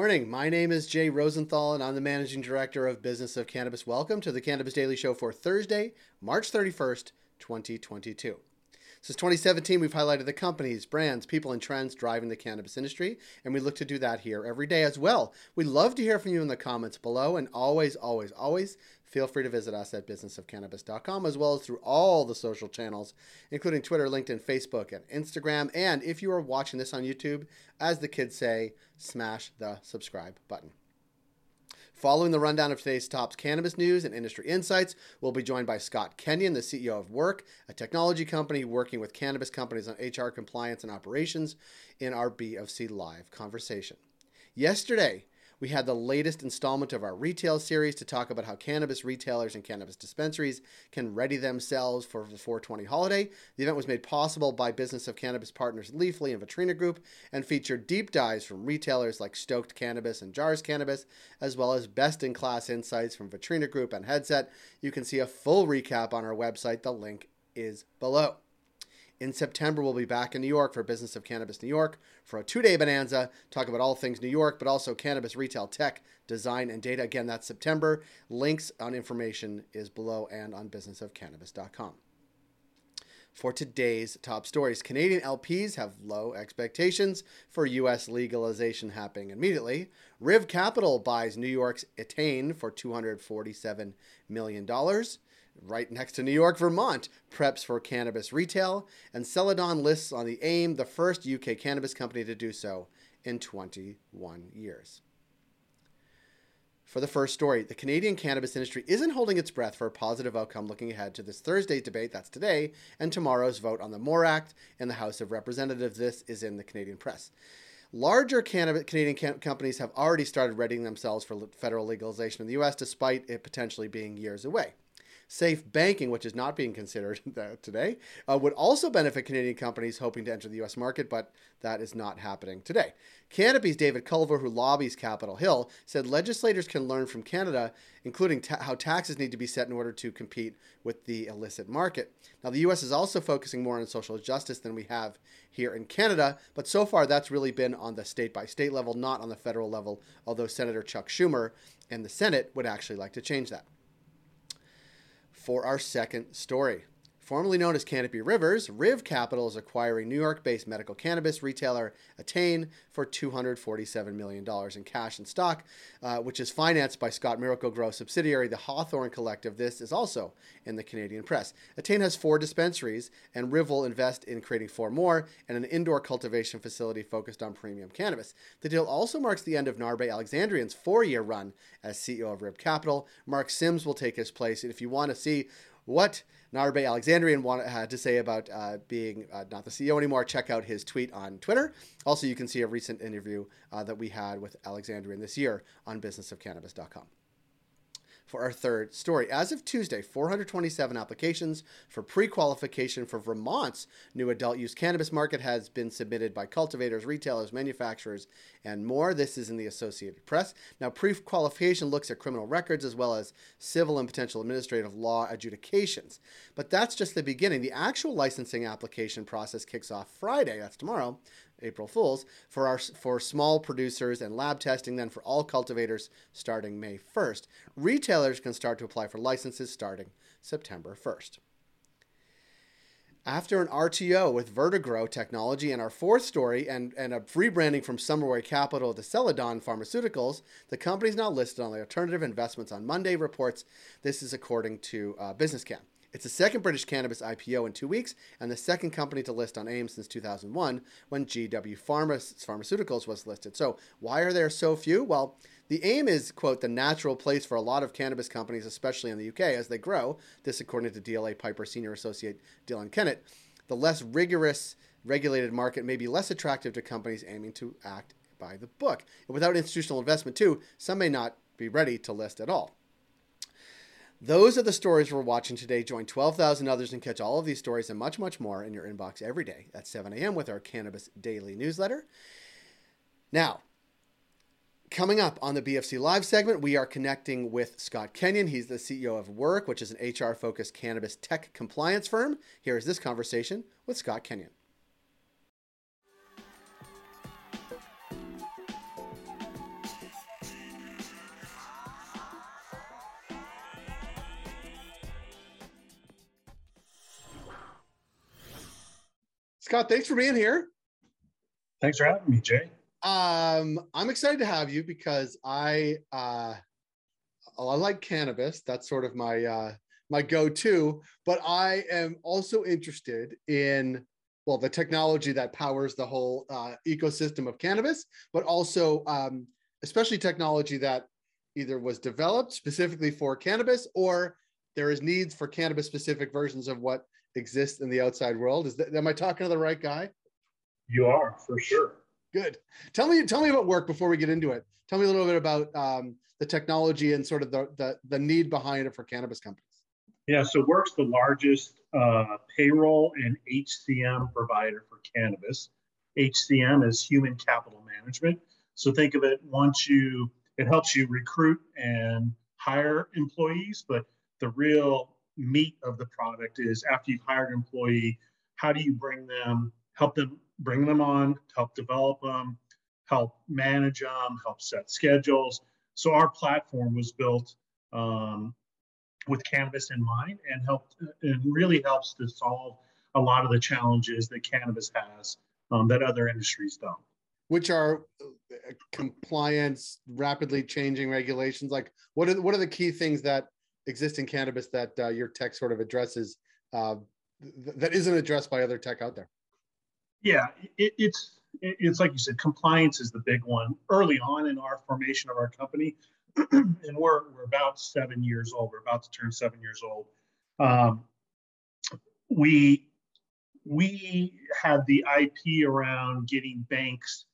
morning. My name is Jay Rosenthal, and I'm the Managing Director of Business of Cannabis. Welcome to the Cannabis Daily Show for Thursday, March 31st, 2022. Since 2017, we've highlighted the companies, brands, people, and trends driving the cannabis industry, and we look to do that here every day as well. We'd love to hear from you in the comments below, and always, always, always feel free to visit us at businessofcannabis.com as well as through all the social channels, including Twitter, LinkedIn, Facebook, and Instagram. And if you are watching this on YouTube, as the kids say, smash the subscribe button. Following the rundown of today's top cannabis news and industry insights, we'll be joined by Scott Kenyon, the CEO of Wurk, a technology company working with cannabis companies on HR compliance and operations, in our BFC Live conversation. Yesterday, we had the latest installment of our retail series to talk about how cannabis retailers and cannabis dispensaries can ready themselves for the 420 holiday. The event was made possible by Business of Cannabis partners Leafly and Vitrina Group and featured deep dives from retailers like Stoked Cannabis and Jars Cannabis, as well as best in class insights from Vitrina Group and Headset. You can see a full recap on our website. The link is below. In September, we'll be back in New York for Business of Cannabis New York for a two day bonanza, talk about all things New York, but also cannabis retail tech, design, and data. Again, that's September. Links on information is below and on businessofcannabis.com. For today's top stories, Canadian LPs have low expectations for U.S. legalization happening immediately. Riv Capital buys New York's Etain for $247 million right next to New York, Vermont, preps for cannabis retail, and Celadon lists on the AIM, the first UK cannabis company to do so in 21 years. For the first story, the Canadian cannabis industry isn't holding its breath for a positive outcome looking ahead to this Thursday's debate, that's today, and tomorrow's vote on the MORE Act in the House of Representatives. This is in the Canadian press. Larger cannabis, Canadian can- companies have already started readying themselves for federal legalization in the U.S., despite it potentially being years away. Safe banking, which is not being considered today, uh, would also benefit Canadian companies hoping to enter the U.S. market, but that is not happening today. Canopy's David Culver, who lobbies Capitol Hill, said legislators can learn from Canada, including ta- how taxes need to be set in order to compete with the illicit market. Now, the U.S. is also focusing more on social justice than we have here in Canada, but so far that's really been on the state by state level, not on the federal level, although Senator Chuck Schumer and the Senate would actually like to change that for our second story. Formerly known as Canopy Rivers, Riv Capital is acquiring New York based medical cannabis retailer Etain for $247 million in cash and stock, uh, which is financed by Scott Miracle-Gro subsidiary, the Hawthorne Collective. This is also in the Canadian press. Etain has four dispensaries, and Riv will invest in creating four more and an indoor cultivation facility focused on premium cannabis. The deal also marks the end of Narbe Alexandrian's four year run as CEO of Riv Capital. Mark Sims will take his place. And if you want to see what Narbe Alexandrian wanted, had to say about uh, being uh, not the CEO anymore, check out his tweet on Twitter. Also, you can see a recent interview uh, that we had with Alexandrian this year on businessofcannabis.com for our third story. As of Tuesday, 427 applications for pre qualification for Vermont's new adult use cannabis market has been submitted by cultivators, retailers, manufacturers, and more. This is in the Associated Press. Now, pre qualification looks at criminal records as well as civil and potential administrative law adjudications. But that's just the beginning. The actual licensing application process kicks off Friday, that's tomorrow, April Fools, for our for small producers and lab testing, then for all cultivators starting May 1st. Retailers can start to apply for licenses starting September 1st. After an RTO with Vertigrow Technology and our fourth story and, and a rebranding from Summerway Capital to Celadon Pharmaceuticals, the company is now listed on the alternative investments on Monday reports. This is according to uh, Business Cann. It's the second British cannabis IPO in two weeks and the second company to list on AIM since 2001 when GW Pharma- Pharmaceuticals was listed. So, why are there so few? Well, the AIM is, quote, the natural place for a lot of cannabis companies, especially in the UK, as they grow. This, according to DLA Piper Senior Associate Dylan Kennett. The less rigorous regulated market may be less attractive to companies aiming to act by the book. And without institutional investment, too, some may not be ready to list at all. Those are the stories we're watching today. Join 12,000 others and catch all of these stories and much, much more in your inbox every day at 7 a.m. with our Cannabis Daily newsletter. Now, coming up on the BFC Live segment, we are connecting with Scott Kenyon. He's the CEO of Wurk, which is an HR focused cannabis tech compliance firm. Here is this conversation with Scott Kenyon. Scott, thanks for being here. Thanks for having me, Jay. Um, I'm excited to have you because I uh, I like cannabis. That's sort of my uh, my go-to. But I am also interested in well the technology that powers the whole uh, ecosystem of cannabis, but also um, especially technology that either was developed specifically for cannabis or there is needs for cannabis specific versions of what exists in the outside world. Is that am I talking to the right guy? You are for sure. Good. Tell me, tell me about Wurk before we get into it. Tell me a little bit about um, the technology and sort of the, the, the need behind it for cannabis companies. Yeah, so Wurk's the largest uh, payroll and HCM provider for cannabis. HCM is human capital management. So think of it once you, it helps you recruit and hire employees, but the real meat of the product is after you've hired an employee, how do you bring them, help them bring them on, help develop them, help manage them, help set schedules. So our platform was built um, with cannabis in mind and helped and really helps to solve a lot of the challenges that cannabis has um, that other industries don't. Which are uh, compliance, rapidly changing regulations. Like, what are what are the key things that exist in cannabis that uh, your tech sort of addresses uh, th- that isn't addressed by other tech out there? Yeah, it, it's it's like you said, compliance is the big one. Early on in our formation of our company, and we're we're about seven years old. We're about to turn seven years old. Um, we we had the IP around getting banks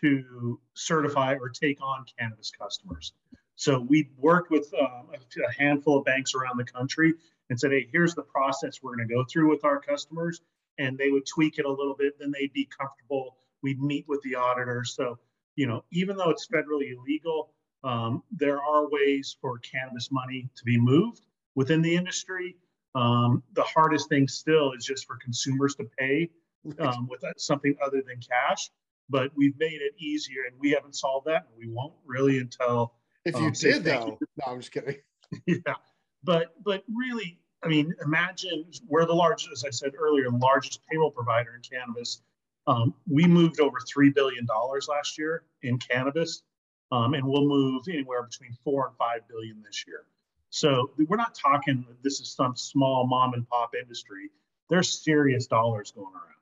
to certify or take on cannabis customers. So we worked with um, a handful of banks around the country and said, "Hey, here's the process we're going to go through with our customers." and they would tweak it a little bit. Then they'd be comfortable. We'd meet with the auditor. So, you know, even though it's federally illegal, um, there are ways for cannabis money to be moved within the industry. Um, the hardest thing still is just for consumers to pay um, with something other than cash. But we've made it easier, and we haven't solved that. And we won't really until. If you um, did, though, no, I'm just kidding. yeah, but but really, I mean, imagine we're the largest, as I said earlier, the largest payroll provider in cannabis. Um, we moved over three billion dollars last year in cannabis, um, and we'll move anywhere between four and five billion this year. So we're not talking this is some small mom and pop industry. There's serious dollars going around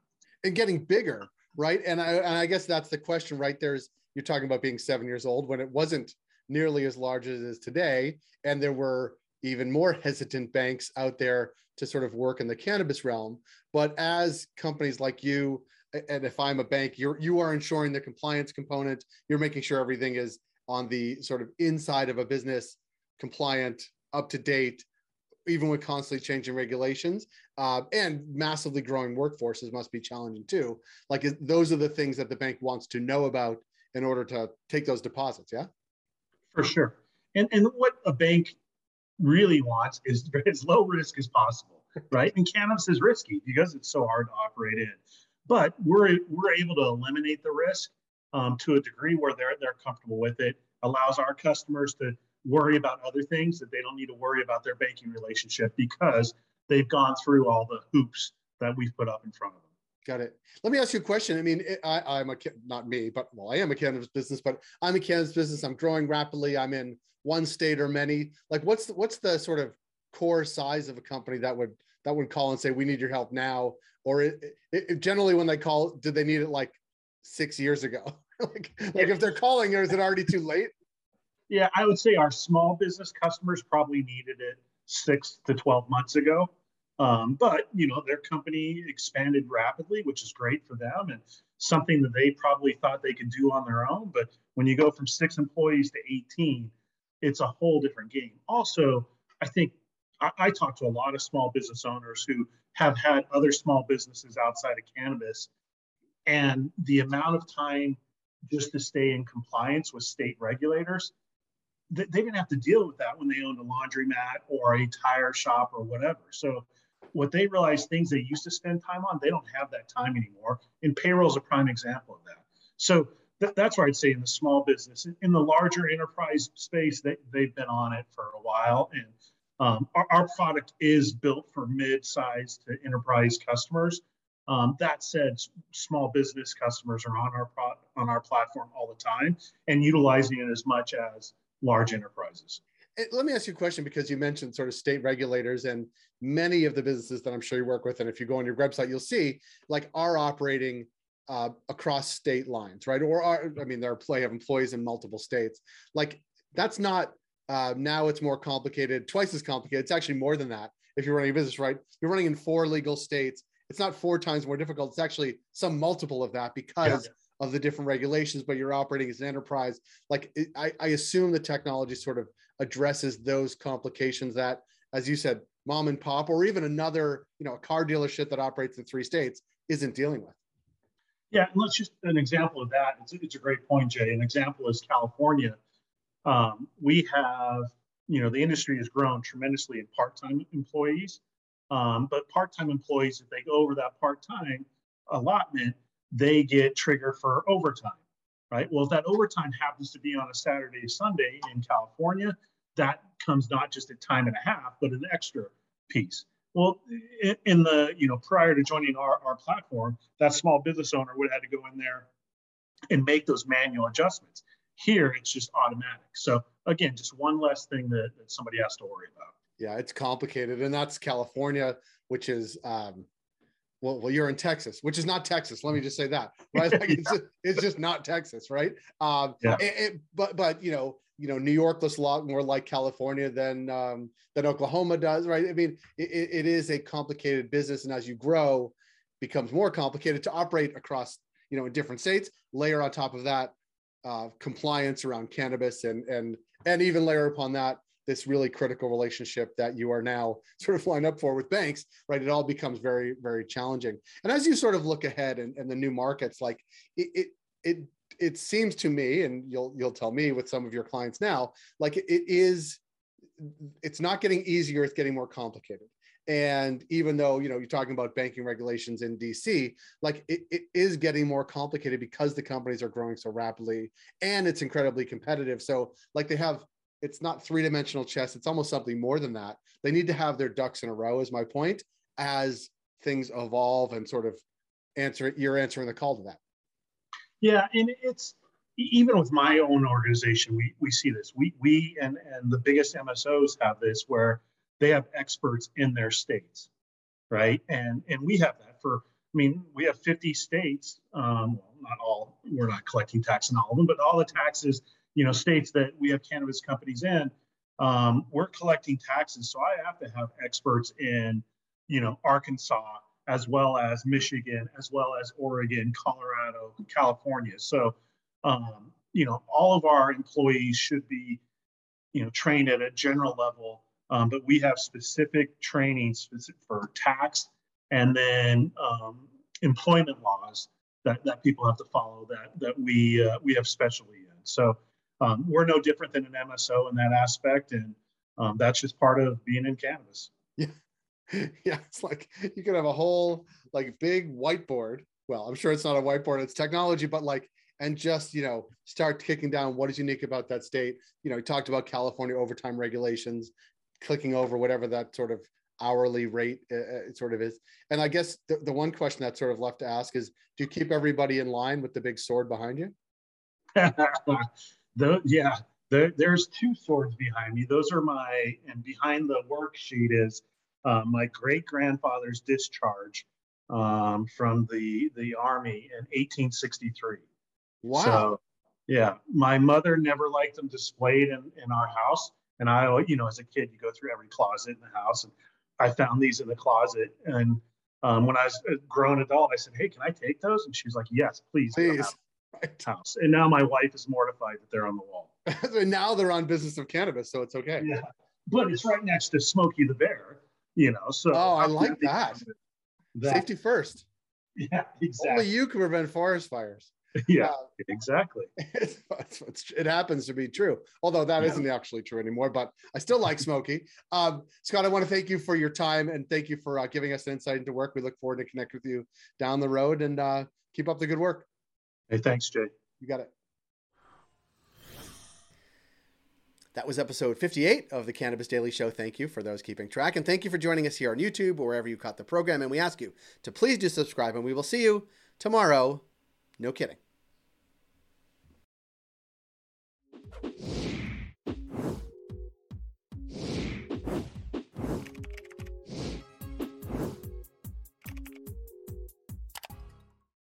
and getting bigger, right? And I, and I guess that's the question right there. Is you're talking about being seven years old when it wasn't nearly as large as it is today, and there were even more hesitant banks out there to sort of work in the cannabis realm. But as companies like you, and if I'm a bank, you're you are ensuring the compliance component. You're making sure everything is on the sort of inside of a business compliant, up to date, even with constantly changing regulations uh, and massively growing workforces must be challenging too. Like those are the things that the bank wants to know about in order to take those deposits. Yeah, for sure. And and what a bank really wants is as low risk as possible, right? and cannabis is risky because it's so hard to operate in. But we're we're able to eliminate the risk um, to a degree where they're they're comfortable with it. Allows our customers to worry about other things that they don't need to worry about their banking relationship because they've gone through all the hoops that we've put up in front of them. Got it. Let me ask you a question. I mean, I, am a not me, but well, I am a cannabis business, but I'm a cannabis business. I'm growing rapidly. I'm in one state or many. Like, what's the, what's the sort of core size of a company that would that would call and say we need your help now? Or it, it, generally, when they call, did they need it like six years ago? like, like if they're calling, or is it already too late? Yeah, I would say our small business customers probably needed it six to twelve months ago. Um, but you know, their company expanded rapidly, which is great for them and something that they probably thought they could do on their own. But when you go from six employees to 18, it's a whole different game. Also, I think I, I talk to a lot of small business owners who have had other small businesses outside of cannabis, and the amount of time just to stay in compliance with state regulators they, didn't have to deal with that when they owned a laundromat or a tire shop or whatever. So what they realize things they used to spend time on, they don't have that time anymore. And payroll is a prime example of that. So th- that's where I'd say in the small business, in the larger enterprise space, they, they've been on it for a while. And um, our, our, product is built for mid-sized to enterprise customers. Um, that said, small business customers are on our pro- on our platform all the time and utilizing it as much as large enterprises. Let me ask you a question because you mentioned sort of state regulators and many of the businesses that I'm sure you work with, and if you go on your website, you'll see like are operating uh, across state lines, right? Or are, I mean, there are play of employees in multiple states. Like that's not uh, now it's more complicated, twice as complicated. It's actually more than that. If you're running a business, right? You're running in four legal states. It's not four times more difficult. It's actually some multiple of that because yeah. of the different regulations. But you're operating as an enterprise. Like I, I assume the technology sort of addresses those complications that, as you said, mom and pop, or even another, you know, a car dealership that operates in three states isn't dealing with. Yeah, and let's just an example of that. It's, it's a great point, Jay. An example is California. Um, we have, you know, the industry has grown tremendously in part-time employees, um, but part-time employees, if they go over that part-time allotment, they get triggered for overtime, right? Well, if that overtime happens to be on a Saturday, Sunday in California, that comes not just a time and a half, but an extra piece. Well, in the, you know, prior to joining our, our platform, that small business owner would have had to go in there and make those manual adjustments. Here, it's just automatic. So again, just one less thing that, that somebody has to worry about. Yeah, it's complicated. And that's California, which is, um, well, well, you're in Texas, which is not Texas. Let me just say that, right? Like it's, just, it's just not Texas, right? Um, yeah. It, it, but, but, you know, you know, New York looks a lot more like California than um, than Oklahoma does, right? I mean, it, it is a complicated business, and as you grow, becomes more complicated to operate across, you know, in different states. Layer on top of that, uh, compliance around cannabis, and and and even layer upon that this really critical relationship that you are now sort of lined up for with banks, right? It all becomes very, very challenging. And as you sort of look ahead and, and the new markets, like it, it, it it seems to me, and you'll you'll tell me with some of your clients now, like it is, it's not getting easier; it's getting more complicated. And even though you know you're talking about banking regulations in DC, like it, it is getting more complicated because the companies are growing so rapidly, and it's incredibly competitive. So like they have, it's not three dimensional chess; it's almost something more than that. They need to have their ducks in a row. Is my point as things evolve and sort of answer you're answering the call to that yeah, and it's even with my own organization, we we see this. We we and and the biggest MSOs have this where they have experts in their states, right? And and we have that for. I mean, we have 50 states. Um, not all. We're not collecting tax in all of them, but all the taxes, you know, states that we have cannabis companies in, um, we're collecting taxes. So I have to have experts in, you know, Arkansas, as well as Michigan, as well as Oregon, Colorado, California. So, um, you know, all of our employees should be, you know, trained at a general level, um, but we have specific training specific for tax and then um, employment laws that, that people have to follow that that we uh, we have specialty in. So um, we're no different than an MSO in that aspect, and um, that's just part of being in cannabis. Yeah. yeah, it's like you could have a whole like big whiteboard. Well, I'm sure it's not a whiteboard, it's technology, but like, and just, you know, start kicking down what is unique about that state. You know, he talked about California overtime regulations, clicking over whatever that sort of hourly rate uh, uh sort of is. And I guess the, the one question that's sort of left to ask is do you keep everybody in line with the big sword behind you? the, yeah, the, there's two swords behind me. Those are my, and behind the worksheet is uh, my great grandfather's discharge um, from the the army in 1863. Wow. So, yeah, my mother never liked them displayed in, in our house. And I, you know, as a kid, you go through every closet in the house, and I found these in the closet. And um, when I was a grown adult, I said, "Hey, can I take those?" And she was like, "Yes, please." Please. House. And now my wife is mortified that they're on the wall. and now they're on Business of Cannabis, so it's okay. Yeah, but it's right next to Smokey the Bear, you know. So oh, I like that. that. Safety first. Yeah, exactly. Only you can prevent forest fires. Yeah, uh, exactly. It's, it's, it happens to be true, although that yeah. not actually true anymore. But I still like Smokey. Um, Scott, I want to thank you for your time and thank you for uh, giving us an insight into Wurk. We look forward to connect with you down the road and uh, keep up the good work. Hey, thanks, Jay. You got it. That was episode 58 of the Cannabis Daily Show. Thank you for those keeping track. And thank you for joining us here on YouTube or wherever you caught the program. And we ask you to please do subscribe, and we will see you tomorrow. No kidding.